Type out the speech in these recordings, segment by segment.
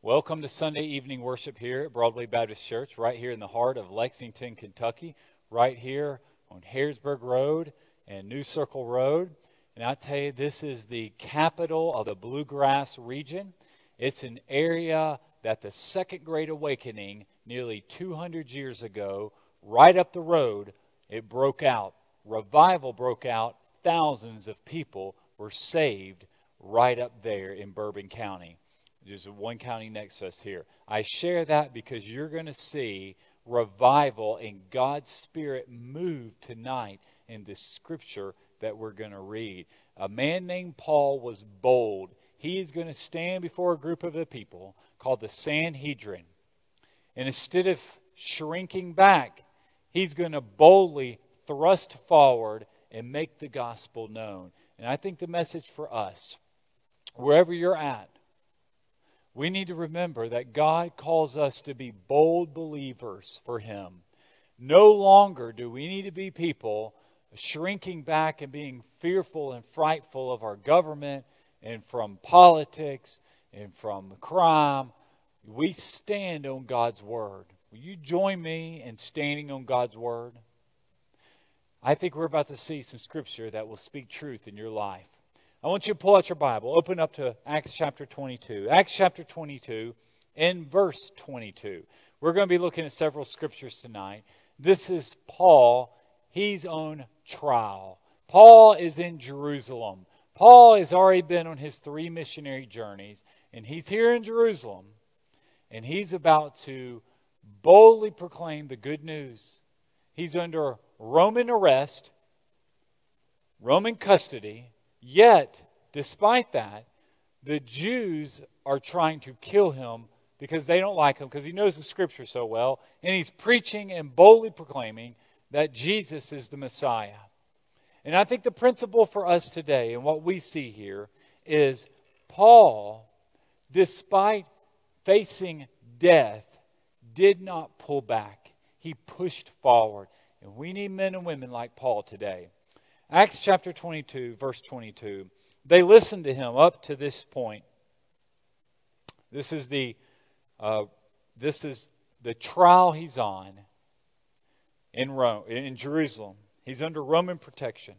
Welcome to Sunday evening worship here at Broadway Baptist Church, right here in the heart of Lexington, Kentucky, right here on Harrodsburg Road and New Circle Road. And I tell you, this is the capital of the bluegrass region. It's an area that the Second Great Awakening, nearly 200 years ago, right up the road, it broke out. Revival broke out. Thousands of people were saved right up there in Bourbon County. There's one county next to us here. I share that because you're going to see revival and God's Spirit move tonight in this scripture that we're going to read. A man named Paul was bold. He is going to stand before a group of the people called the Sanhedrin. And instead of shrinking back, he's going to boldly thrust forward and make the gospel known. And I think the message for us, wherever you're at, we need to remember that God calls us to be bold believers for Him. No longer do we need to be people shrinking back and being fearful and frightful of our government and from politics and from crime. We stand on God's Word. Will you join me in standing on God's Word? I think we're about to see some scripture that will speak truth in your life. I want you to pull out your Bible. Open up to Acts chapter 22. Acts chapter 22 in verse 22. We're going to be looking at several scriptures tonight. This is Paul. He's on trial. Paul is in Jerusalem. Paul has already been on his three missionary journeys, and he's here in Jerusalem, and he's about to boldly proclaim the good news. He's under Roman arrest, Roman custody, Yet, despite that, the Jews are trying to kill him because they don't like him, because he knows the scripture so well, and he's preaching and boldly proclaiming that Jesus is the Messiah. And I think the principle for us today and what we see here is Paul, despite facing death, did not pull back. He pushed forward. And we need men and women like Paul today. Acts chapter 22, verse 22. They listened to him up to this point. This is the, uh, this is the trial he's on in Rome, in Jerusalem. He's under Roman protection.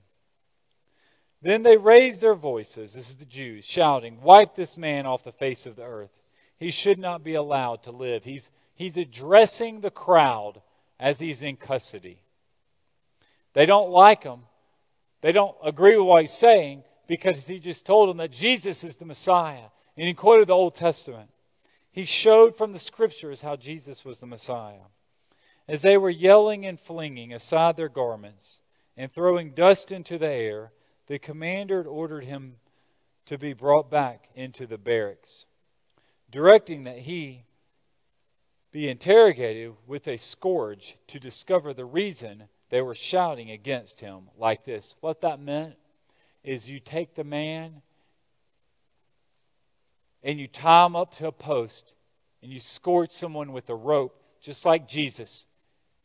Then they raised their voices, this is the Jews, shouting, Wipe this man off the face of the earth. He should not be allowed to live. He's, he's addressing the crowd as he's in custody. They don't like him, they don't agree with what he's saying because he just told them that Jesus is the Messiah. And he quoted the Old Testament. He showed from the scriptures how Jesus was the Messiah. As they were yelling and flinging aside their garments and throwing dust into the air, the commander ordered him to be brought back into the barracks, directing that he be interrogated with a scourge to discover the reason they were shouting against him like this. What that meant is you take the man and you tie him up to a post and you scourge someone with a rope, just like Jesus.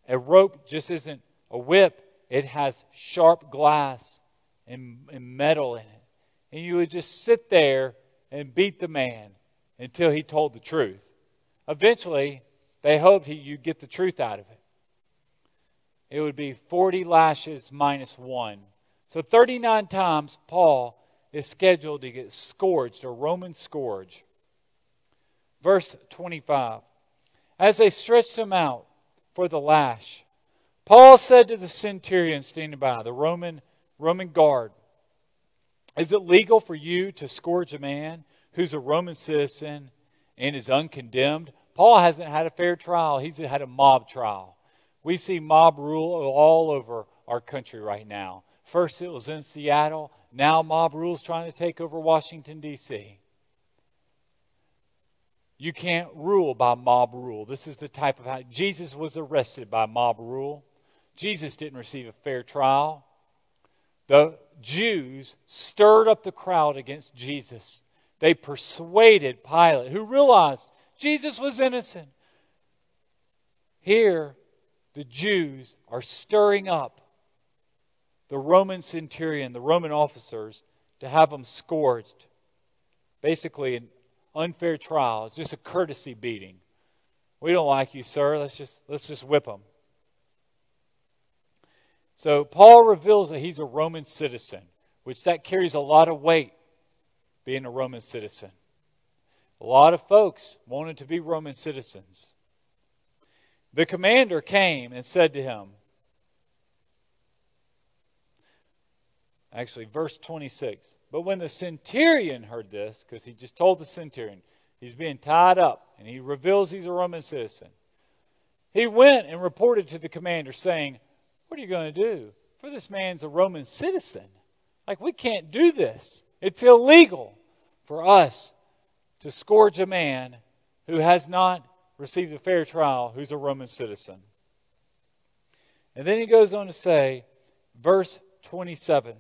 A rope just isn't a whip, it has sharp glass and, and metal in it. And you would just sit there and beat the man until he told the truth. Eventually, they hoped he, you'd get the truth out of it it would be 40 lashes minus one. So 39 times Paul is scheduled to get scourged, a Roman scourge. Verse 25 As they stretched him out for the lash, Paul said to the centurion standing by, the Roman, Roman guard, Is it legal for you to scourge a man who's a Roman citizen and is uncondemned? Paul hasn't had a fair trial, he's had a mob trial. We see mob rule all over our country right now. First, it was in Seattle. Now, mob rule is trying to take over Washington, D.C. You can't rule by mob rule. This is the type of how Jesus was arrested by mob rule. Jesus didn't receive a fair trial. The Jews stirred up the crowd against Jesus. They persuaded Pilate, who realized Jesus was innocent. Here, the Jews are stirring up the Roman centurion, the Roman officers, to have them scourged. Basically, an unfair trial. It's just a courtesy beating. We don't like you, sir. Let's just let's just whip him. So Paul reveals that he's a Roman citizen, which that carries a lot of weight being a Roman citizen. A lot of folks wanted to be Roman citizens. The commander came and said to him, actually, verse 26. But when the centurion heard this, because he just told the centurion, he's being tied up, and he reveals he's a Roman citizen, he went and reported to the commander, saying, What are you going to do? For this man's a Roman citizen. Like, we can't do this. It's illegal for us to scourge a man who has not received a fair trial, who's a Roman citizen. And then he goes on to say, verse 27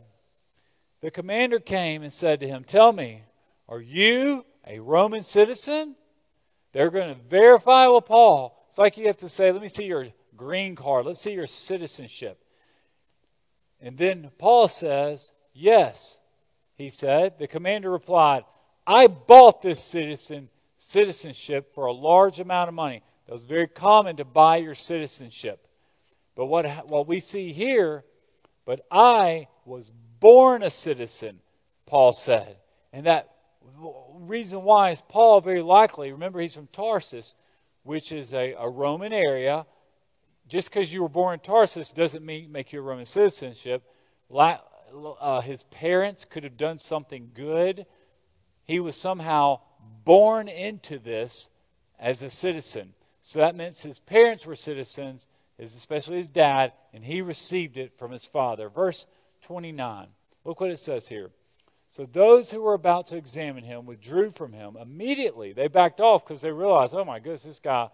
The commander came and said to him, Tell me, are you a Roman citizen? They're going to verify with Paul. It's like you have to say, Let me see your green card, let's see your citizenship. And then Paul says, Yes, he said. The commander replied, I bought this citizen citizenship for a large amount of money. It was very common to buy your citizenship. But what, what we see here, but I was born a citizen, Paul said. And that reason why is Paul very likely, remember he's from Tarsus, which is a, a Roman area. Just because you were born in Tarsus doesn't mean make you a Roman citizenship. Uh, his parents could have done something good. He was somehow born into this as a citizen. So that means his parents were citizens, especially his dad, and he received it from his father. Verse 29. Look what it says here. So those who were about to examine him withdrew from him immediately. They backed off because they realized, oh my goodness, this guy,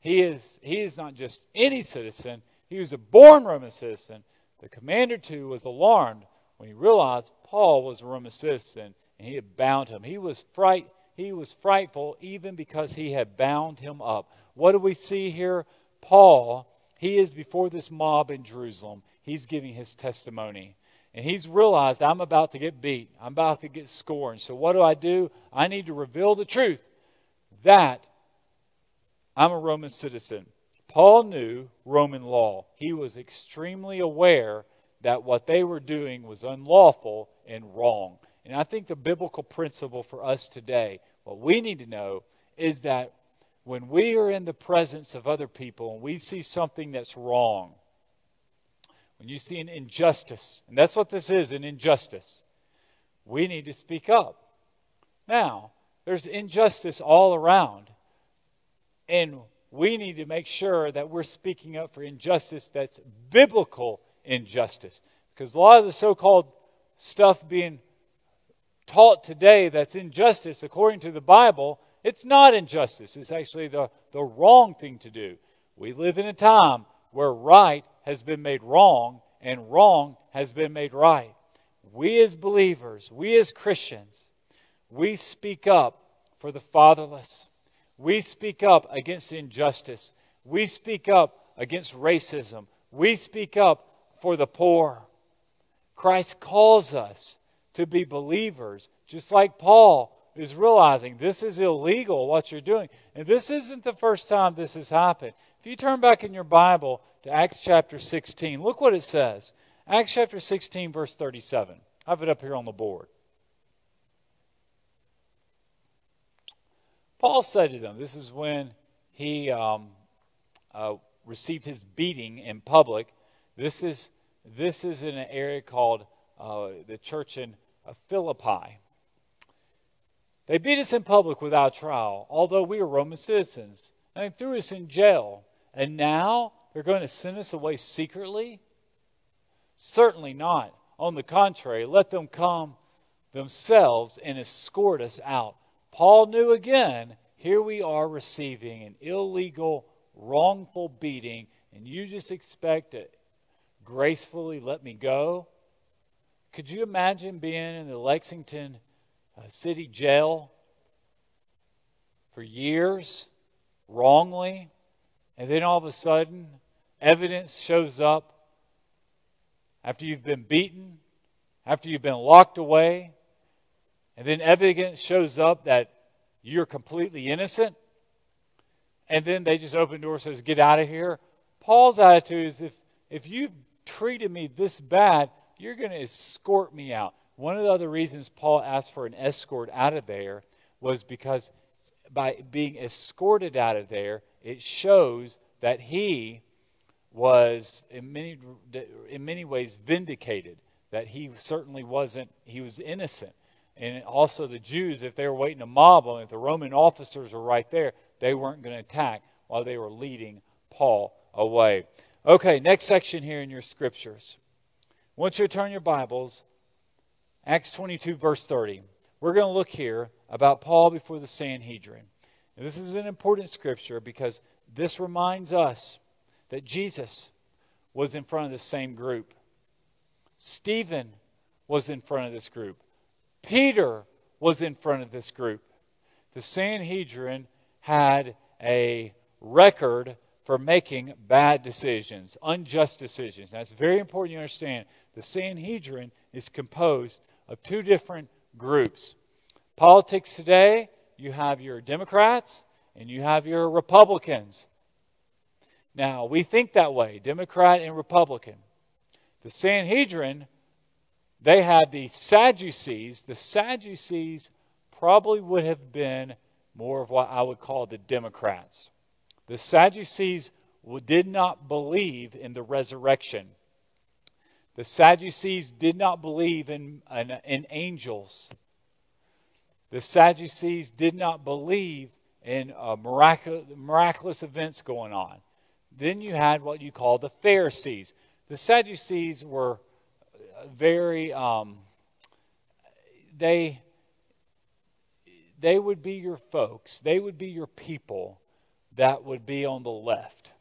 he is, he is not just any citizen, he was a born Roman citizen. The commander, too, was alarmed when he realized Paul was a Roman citizen and he had bound him. He was fright, he was frightful even because he had bound him up. What do we see here? Paul, he is before this mob in Jerusalem. He's giving his testimony. And he's realized I'm about to get beat. I'm about to get scorned. So what do I do? I need to reveal the truth that I'm a Roman citizen. Paul knew Roman law. He was extremely aware that what they were doing was unlawful and wrong. And I think the biblical principle for us today, what we need to know is that when we are in the presence of other people and we see something that's wrong, when you see an injustice, and that's what this is an injustice, we need to speak up. Now, there's injustice all around, and we need to make sure that we're speaking up for injustice that's biblical injustice. Because a lot of the so called stuff being taught today that's injustice, according to the Bible, it's not injustice. It's actually the, the wrong thing to do. We live in a time where right has been made wrong and wrong has been made right. We as believers, we as Christians, we speak up for the fatherless. We speak up against injustice. We speak up against racism. We speak up for the poor. Christ calls us to be believers, just like Paul is realizing this is illegal what you're doing. And this isn't the first time this has happened. If you turn back in your Bible to Acts chapter 16, look what it says. Acts chapter 16, verse 37. I have it up here on the board. Paul said to them, this is when he um, uh, received his beating in public. This is, this is in an area called uh, the church in of Philippi. They beat us in public without trial, although we are Roman citizens, and they threw us in jail. And now they're going to send us away secretly? Certainly not. On the contrary, let them come themselves and escort us out. Paul knew again here we are receiving an illegal, wrongful beating, and you just expect to gracefully let me go? Could you imagine being in the Lexington uh, City Jail for years wrongly, and then all of a sudden evidence shows up after you've been beaten, after you've been locked away, and then evidence shows up that you're completely innocent, and then they just open the door and says, Get out of here. Paul's attitude is if, if you've treated me this bad, you're going to escort me out. One of the other reasons Paul asked for an escort out of there was because by being escorted out of there, it shows that he was in many, in many ways vindicated, that he certainly wasn't, he was innocent. And also the Jews, if they were waiting to mob him, if the Roman officers were right there, they weren't going to attack while they were leading Paul away. Okay, next section here in your scriptures. Want you turn your Bibles, Acts 22, verse 30. We're going to look here about Paul before the Sanhedrin. And this is an important scripture because this reminds us that Jesus was in front of the same group. Stephen was in front of this group. Peter was in front of this group. The Sanhedrin had a record for making bad decisions, unjust decisions. That's very important you understand. The Sanhedrin is composed of two different groups. Politics today, you have your Democrats and you have your Republicans. Now, we think that way Democrat and Republican. The Sanhedrin, they had the Sadducees. The Sadducees probably would have been more of what I would call the Democrats. The Sadducees did not believe in the resurrection. The Sadducees did not believe in, in, in angels. The Sadducees did not believe in uh, miraculous, miraculous events going on. Then you had what you call the Pharisees. The Sadducees were very, um, they, they would be your folks, they would be your people that would be on the left.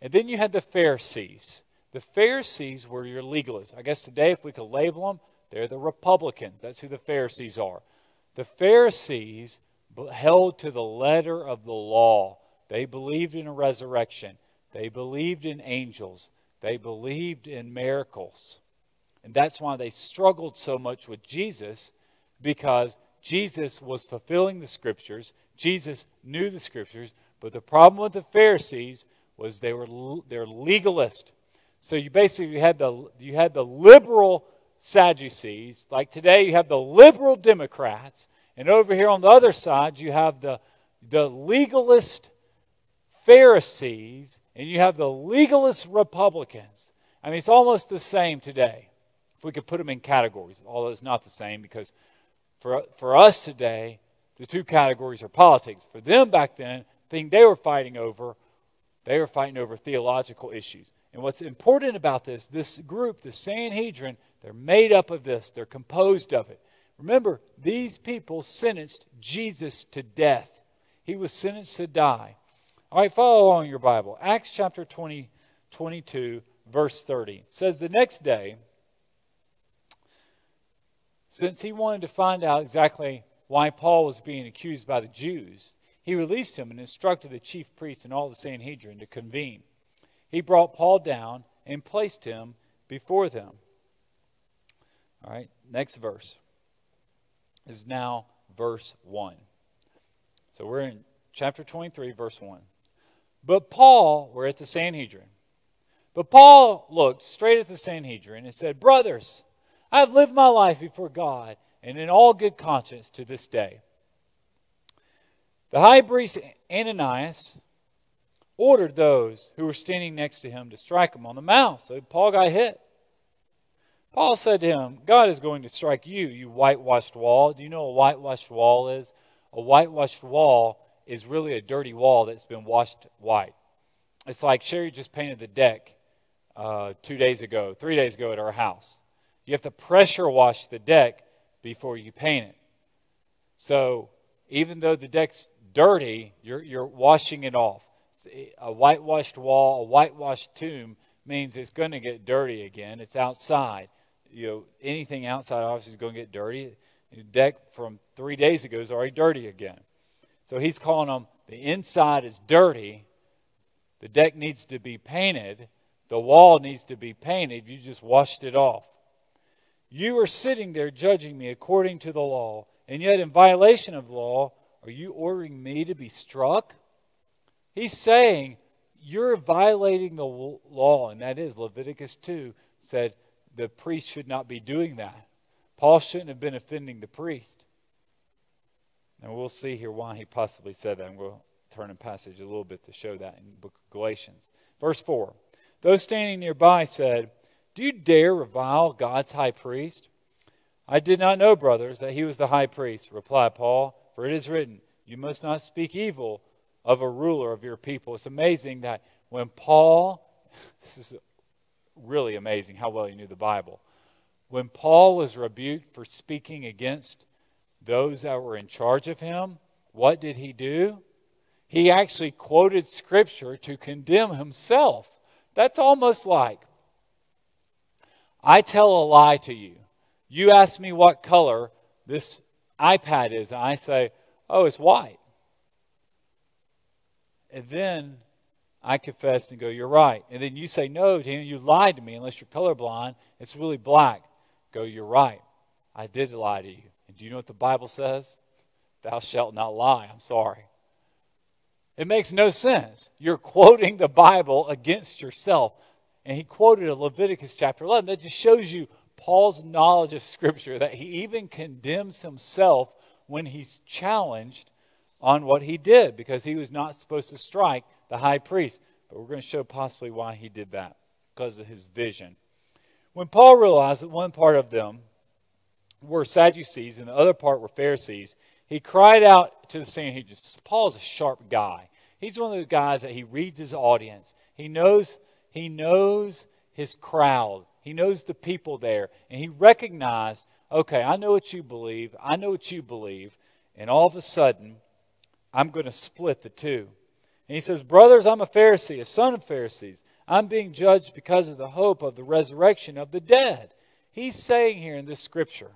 And then you had the Pharisees. The Pharisees were your legalists. I guess today, if we could label them, they're the Republicans. That's who the Pharisees are. The Pharisees held to the letter of the law. They believed in a resurrection. They believed in angels. They believed in miracles. And that's why they struggled so much with Jesus because Jesus was fulfilling the scriptures. Jesus knew the scriptures. But the problem with the Pharisees was they were they're legalist. So you basically had the you had the liberal Sadducees. Like today you have the liberal Democrats. And over here on the other side you have the the legalist Pharisees and you have the legalist Republicans. I mean, it's almost the same today. If we could put them in categories, although it's not the same because for, for us today, the two categories are politics. For them back then, the thing they were fighting over, they were fighting over theological issues. And what's important about this, this group, the Sanhedrin, they're made up of this, they're composed of it. Remember, these people sentenced Jesus to death. He was sentenced to die. All right, follow along your Bible. Acts chapter 20, 22, verse 30. It says, The next day, since he wanted to find out exactly why Paul was being accused by the Jews, he released him and instructed the chief priests and all the Sanhedrin to convene. He brought Paul down and placed him before them. All right, next verse is now verse 1. So we're in chapter 23, verse 1. But Paul, we're at the Sanhedrin. But Paul looked straight at the Sanhedrin and said, Brothers, I have lived my life before God and in all good conscience to this day. The high priest Ananias ordered those who were standing next to him to strike him on the mouth. So Paul got hit. Paul said to him, God is going to strike you, you whitewashed wall. Do you know what a whitewashed wall is? A whitewashed wall is really a dirty wall that's been washed white. It's like Sherry just painted the deck uh, two days ago, three days ago at our house. You have to pressure wash the deck before you paint it. So even though the deck's dirty, you're, you're washing it off. Eh, a whitewashed wall, a whitewashed tomb means it's going to get dirty again. It's outside. You know, anything outside obviously is going to get dirty. The deck from three days ago is already dirty again. So he's calling them the inside is dirty, the deck needs to be painted, the wall needs to be painted. You just washed it off. You are sitting there judging me according to the law, and yet in violation of law, Are you ordering me to be struck? He's saying, You're violating the law, and that is Leviticus 2 said the priest should not be doing that. Paul shouldn't have been offending the priest. And we'll see here why he possibly said that, and we'll turn in passage a little bit to show that in the book of Galatians. Verse 4 Those standing nearby said, Do you dare revile God's high priest? I did not know, brothers, that he was the high priest, replied Paul, for it is written, You must not speak evil of a ruler of your people. It's amazing that when Paul, this is really amazing how well he knew the Bible. When Paul was rebuked for speaking against those that were in charge of him, what did he do? He actually quoted scripture to condemn himself. That's almost like I tell a lie to you. You ask me what color this iPad is, and I say, oh, it's white. And then I confess and go, You're right. And then you say, No, Dan, you lied to me unless you're colorblind. It's really black. Go, You're right. I did lie to you. And do you know what the Bible says? Thou shalt not lie. I'm sorry. It makes no sense. You're quoting the Bible against yourself. And he quoted a Leviticus chapter 11. That just shows you Paul's knowledge of Scripture, that he even condemns himself when he's challenged on what he did because he was not supposed to strike the high priest. But we're going to show possibly why he did that because of his vision. When Paul realized that one part of them were Sadducees and the other part were Pharisees, he cried out to the Sanhedrin. Paul's a sharp guy. He's one of the guys that he reads his audience. He knows he knows his crowd. He knows the people there, and he recognized, okay, I know what you believe. I know what you believe, and all of a sudden, I'm going to split the two. And he says, Brothers, I'm a Pharisee, a son of Pharisees. I'm being judged because of the hope of the resurrection of the dead. He's saying here in this scripture,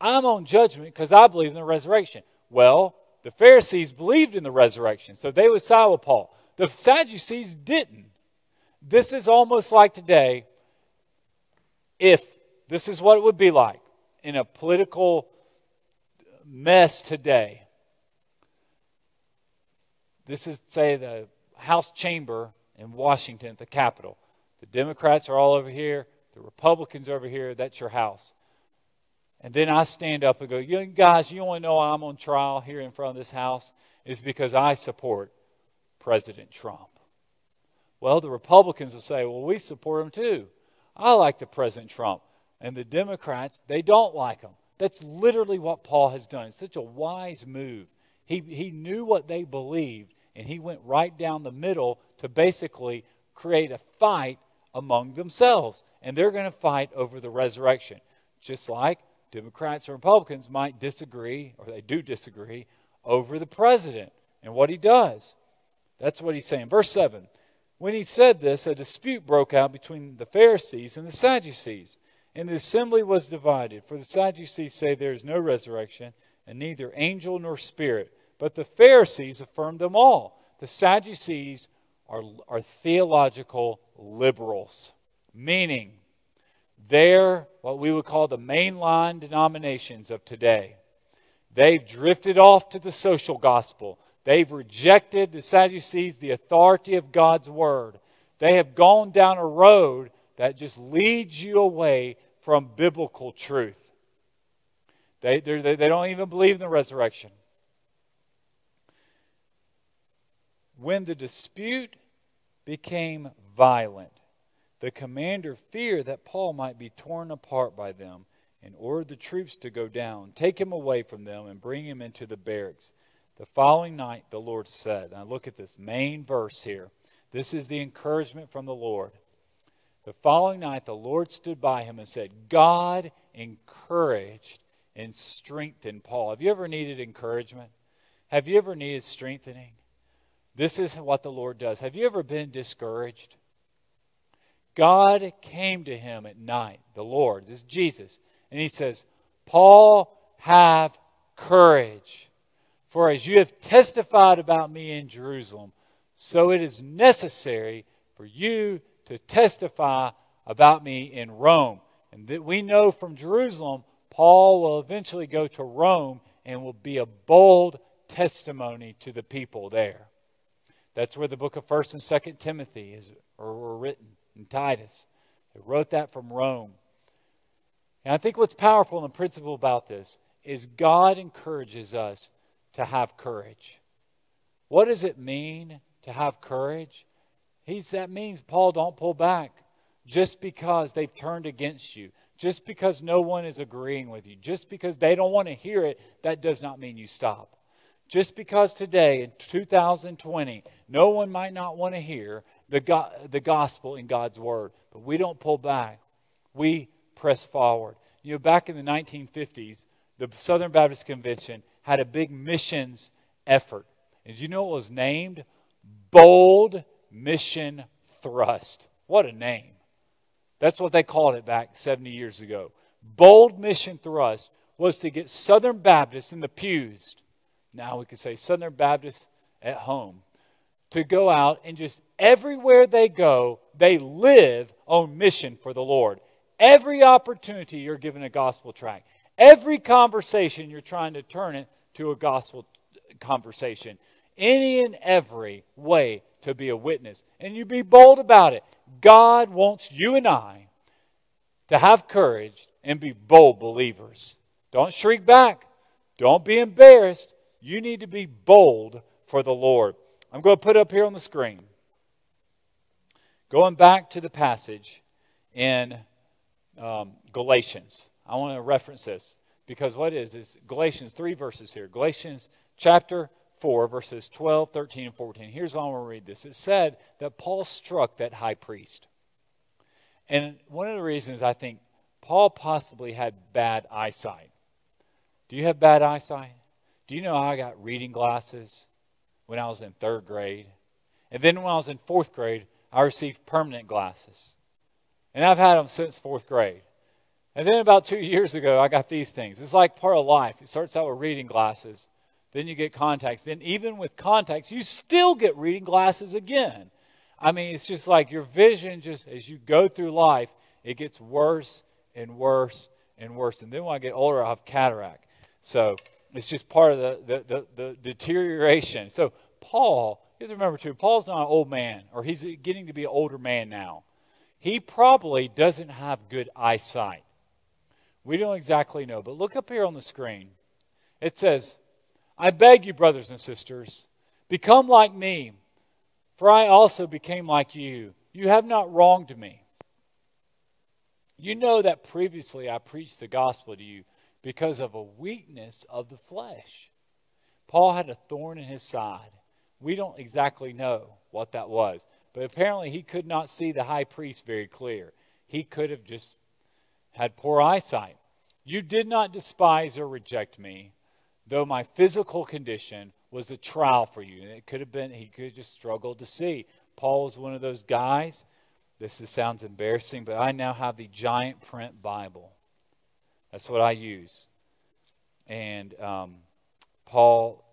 I'm on judgment because I believe in the resurrection. Well, the Pharisees believed in the resurrection, so they would side with Paul. The Sadducees didn't. This is almost like today if this is what it would be like in a political mess today this is, say, the House chamber in Washington at the Capitol. The Democrats are all over here, the Republicans over here. That's your house. And then I stand up and go, You guys, you only know I'm on trial here in front of this house is because I support President Trump. Well, the Republicans will say, Well, we support him too. I like the President Trump. And the Democrats, they don't like him. That's literally what Paul has done. It's such a wise move. He, he knew what they believed, and he went right down the middle to basically create a fight among themselves. And they're going to fight over the resurrection. Just like Democrats and Republicans might disagree, or they do disagree, over the president and what he does. That's what he's saying. Verse 7 When he said this, a dispute broke out between the Pharisees and the Sadducees. And the assembly was divided. For the Sadducees say there is no resurrection, and neither angel nor spirit but the Pharisees affirmed them all. The Sadducees are, are theological liberals, meaning they're what we would call the mainline denominations of today. They've drifted off to the social gospel. They've rejected the Sadducees, the authority of God's word. They have gone down a road that just leads you away from biblical truth. They, they, they don't even believe in the resurrection. When the dispute became violent, the commander feared that Paul might be torn apart by them and ordered the troops to go down, take him away from them, and bring him into the barracks. The following night, the Lord said, Now look at this main verse here. This is the encouragement from the Lord. The following night, the Lord stood by him and said, God encouraged and strengthened Paul. Have you ever needed encouragement? Have you ever needed strengthening? This is what the Lord does. Have you ever been discouraged? God came to him at night, the Lord, this is Jesus, and he says, Paul, have courage. For as you have testified about me in Jerusalem, so it is necessary for you to testify about me in Rome. And that we know from Jerusalem, Paul will eventually go to Rome and will be a bold testimony to the people there. That's where the book of 1st and 2nd Timothy is or were written, and Titus. They wrote that from Rome. And I think what's powerful and the principle about this is God encourages us to have courage. What does it mean to have courage? He's, that means, Paul, don't pull back just because they've turned against you, just because no one is agreeing with you, just because they don't want to hear it, that does not mean you stop. Just because today, in 2020, no one might not want to hear the, go- the gospel in God's word, but we don't pull back. We press forward. You know, back in the 1950s, the Southern Baptist Convention had a big missions effort. And you know what was named? Bold Mission Thrust. What a name. That's what they called it back 70 years ago. Bold Mission Thrust was to get Southern Baptists in the pews. Now we could say Southern Baptists at home to go out and just everywhere they go, they live on mission for the Lord. Every opportunity you're given a gospel tract, every conversation you're trying to turn it to a gospel conversation, any and every way to be a witness. And you be bold about it. God wants you and I to have courage and be bold believers. Don't shrink back. Don't be embarrassed. You need to be bold for the Lord. I'm going to put up here on the screen. Going back to the passage in um, Galatians. I want to reference this because what is is Galatians three verses here. Galatians chapter 4, verses 12, 13, and 14. Here's why I want to read this. It said that Paul struck that high priest. And one of the reasons I think Paul possibly had bad eyesight. Do you have bad eyesight? Do you know I got reading glasses when I was in third grade? And then when I was in fourth grade, I received permanent glasses. And I've had them since fourth grade. And then about two years ago, I got these things. It's like part of life. It starts out with reading glasses, then you get contacts. Then, even with contacts, you still get reading glasses again. I mean, it's just like your vision, just as you go through life, it gets worse and worse and worse. And then when I get older, I have cataract. So it's just part of the, the, the, the deterioration. So, Paul, you have to remember too, Paul's not an old man, or he's getting to be an older man now. He probably doesn't have good eyesight. We don't exactly know, but look up here on the screen. It says, I beg you, brothers and sisters, become like me, for I also became like you. You have not wronged me. You know that previously I preached the gospel to you because of a weakness of the flesh. Paul had a thorn in his side. We don't exactly know what that was, but apparently he could not see the high priest very clear. He could have just had poor eyesight. You did not despise or reject me though my physical condition was a trial for you. And it could have been, he could have just struggled to see. Paul was one of those guys. This is, sounds embarrassing, but I now have the giant print Bible. That's what I use. And um, Paul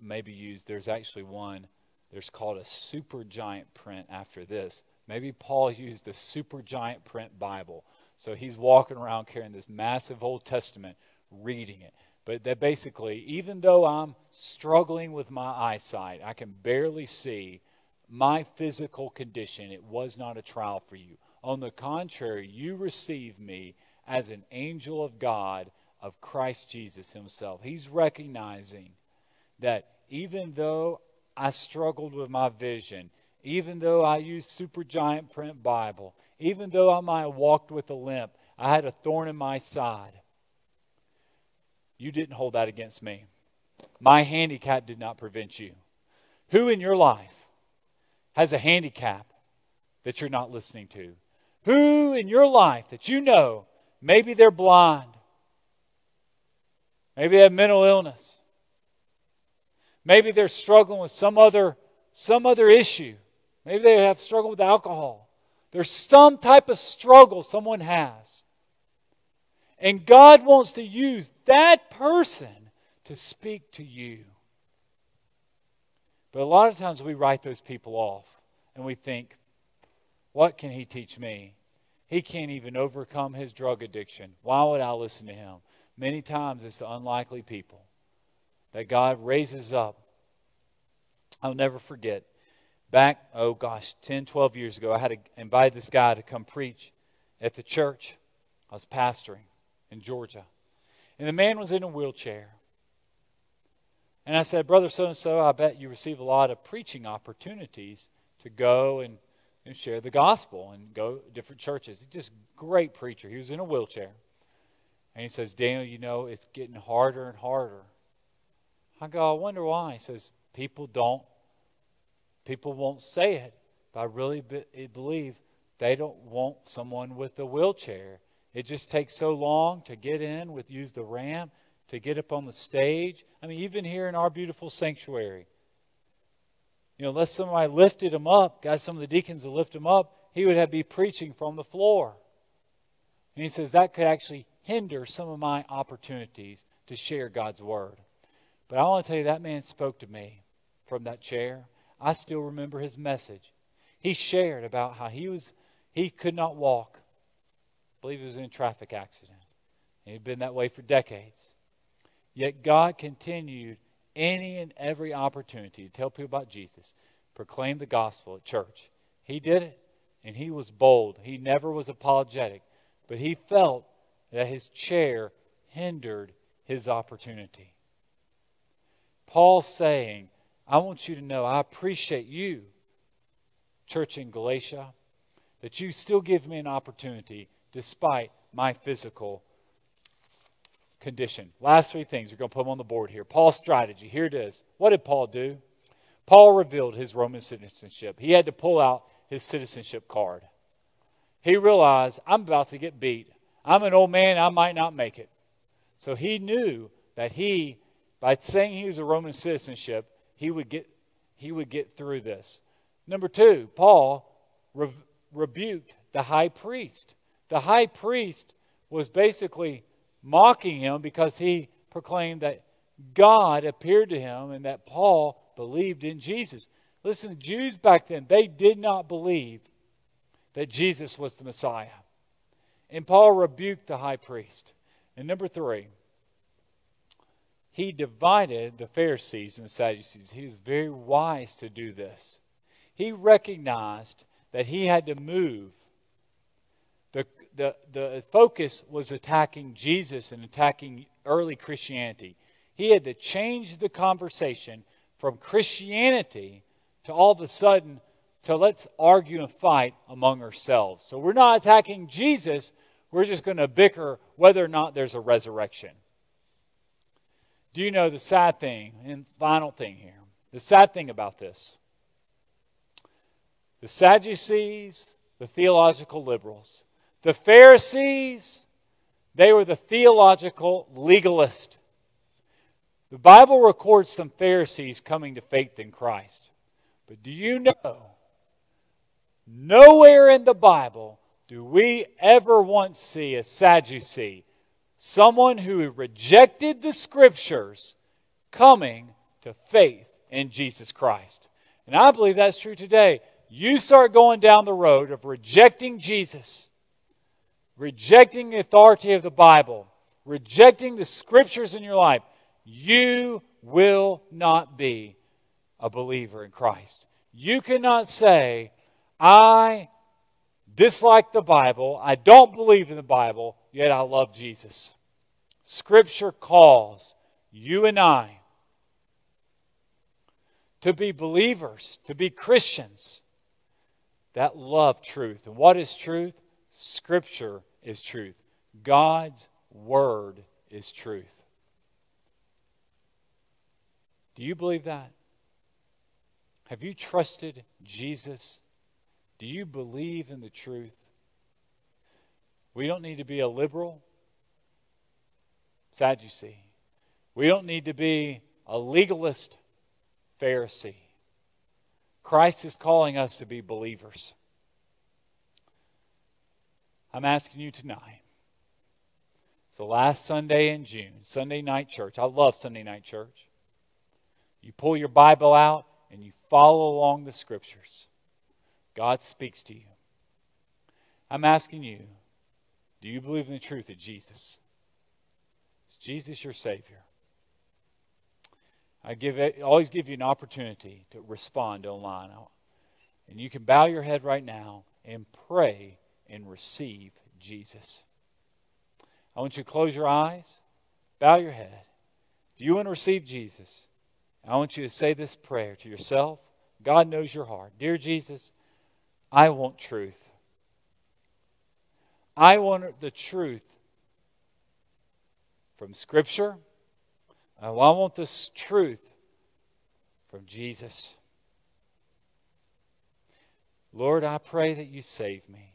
maybe used, there's actually one, there's called a super giant print after this. Maybe Paul used the super giant print Bible. So he's walking around carrying this massive Old Testament, reading it. But that basically, even though I'm struggling with my eyesight, I can barely see my physical condition. It was not a trial for you. On the contrary, you receive me as an angel of God, of Christ Jesus Himself. He's recognizing that even though I struggled with my vision, even though I used super giant print Bible, even though I might have walked with a limp, I had a thorn in my side. You didn't hold that against me. My handicap did not prevent you. Who in your life has a handicap that you're not listening to? Who in your life that you know maybe they're blind? Maybe they have mental illness. Maybe they're struggling with some other some other issue. Maybe they have struggled with alcohol. There's some type of struggle someone has. And God wants to use that person to speak to you. But a lot of times we write those people off and we think, what can he teach me? He can't even overcome his drug addiction. Why would I listen to him? many times it's the unlikely people that God raises up. I'll never forget. Back, oh gosh, 10, 12 years ago, I had to invite this guy to come preach at the church I was pastoring in Georgia. And the man was in a wheelchair. And I said, Brother so and so, I bet you receive a lot of preaching opportunities to go and, and share the gospel and go to different churches. He's just great preacher. He was in a wheelchair. And he says, Daniel, you know, it's getting harder and harder. I go, I wonder why. He says, people don't, people won't say it, but I really be, eh, believe they don't want someone with a wheelchair. It just takes so long to get in with use the ramp, to get up on the stage. I mean, even here in our beautiful sanctuary. You know, unless somebody lifted him up, got some of the deacons to lift him up, he would have be preaching from the floor. And he says that could actually hinder some of my opportunities to share God's word. But I want to tell you, that man spoke to me from that chair. I still remember his message. He shared about how he was he could not walk. I believe he was in a traffic accident. And he'd been that way for decades. Yet God continued any and every opportunity to tell people about Jesus, proclaim the gospel at church. He did it, and he was bold. He never was apologetic, but he felt that his chair hindered his opportunity. Paul saying, I want you to know I appreciate you, church in Galatia, that you still give me an opportunity despite my physical condition. Last three things, we're going to put them on the board here. Paul's strategy. Here it is. What did Paul do? Paul revealed his Roman citizenship. He had to pull out his citizenship card. He realized, I'm about to get beat. I'm an old man, I might not make it. So he knew that he, by saying he was a Roman citizenship, he would get, he would get through this. Number two, Paul re- rebuked the high priest. The high priest was basically mocking him because he proclaimed that God appeared to him and that Paul believed in Jesus. Listen, the Jews back then, they did not believe that Jesus was the Messiah. And Paul rebuked the high priest. And number three, he divided the Pharisees and Sadducees. He was very wise to do this. He recognized that he had to move. The, the, the focus was attacking Jesus and attacking early Christianity. He had to change the conversation from Christianity to all of a sudden to let's argue and fight among ourselves. So we're not attacking Jesus, we're just going to bicker whether or not there's a resurrection. Do you know the sad thing, and final thing here? The sad thing about this the Sadducees, the theological liberals, the Pharisees, they were the theological legalists. The Bible records some Pharisees coming to faith in Christ. But do you know? Nowhere in the Bible do we ever once see a Sadducee, someone who rejected the Scriptures, coming to faith in Jesus Christ. And I believe that's true today. You start going down the road of rejecting Jesus, rejecting the authority of the Bible, rejecting the Scriptures in your life, you will not be a believer in Christ. You cannot say, I dislike the Bible, I don't believe in the Bible, yet I love Jesus. Scripture calls you and I to be believers, to be Christians that love truth. And what is truth? Scripture is truth. God's Word is truth. Do you believe that? Have you trusted Jesus? Do you believe in the truth? We don't need to be a liberal Sadducee. We don't need to be a legalist Pharisee. Christ is calling us to be believers. I'm asking you tonight. It's the last Sunday in June, Sunday night church. I love Sunday night church. You pull your Bible out and you follow along the scriptures. God speaks to you. I'm asking you do you believe in the truth of Jesus? Is Jesus your Savior? I give it, always give you an opportunity to respond online. And you can bow your head right now and pray and receive Jesus. I want you to close your eyes, bow your head. If you want to receive Jesus, I want you to say this prayer to yourself. God knows your heart. Dear Jesus, I want truth. I want the truth from Scripture. I want this truth from Jesus. Lord, I pray that you save me.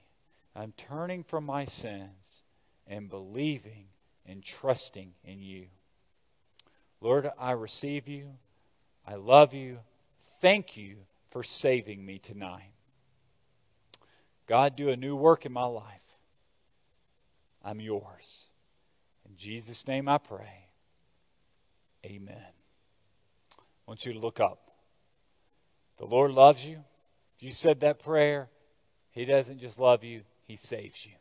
I'm turning from my sins and believing and trusting in you. Lord, I receive you. I love you. Thank you for saving me tonight. God, do a new work in my life. I'm yours. In Jesus' name I pray. Amen. I want you to look up. The Lord loves you. If you said that prayer, He doesn't just love you, He saves you.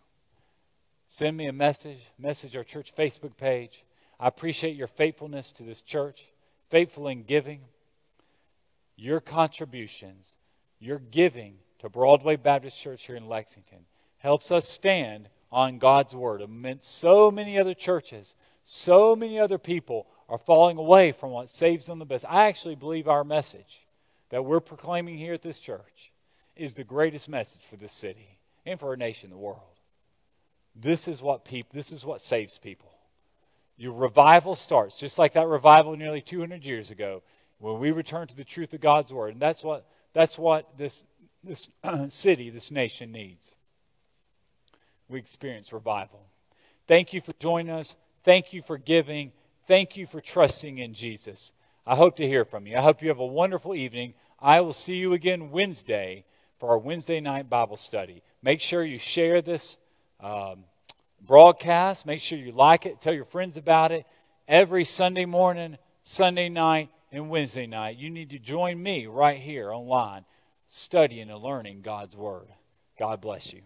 Send me a message, message our church Facebook page. I appreciate your faithfulness to this church, faithful in giving. Your contributions, your giving to Broadway Baptist Church here in Lexington helps us stand on God's Word amidst so many other churches, so many other people are falling away from what saves them the best. I actually believe our message that we're proclaiming here at this church is the greatest message for this city and for our nation, the world. This is what people this is what saves people. Your revival starts just like that revival nearly 200 years ago when we return to the truth of God's word. And that's what that's what this this city, this nation needs. We experience revival. Thank you for joining us. Thank you for giving. Thank you for trusting in Jesus. I hope to hear from you. I hope you have a wonderful evening. I will see you again Wednesday for our Wednesday night Bible study. Make sure you share this um, broadcast. Make sure you like it. Tell your friends about it. Every Sunday morning, Sunday night, and Wednesday night, you need to join me right here online, studying and learning God's Word. God bless you.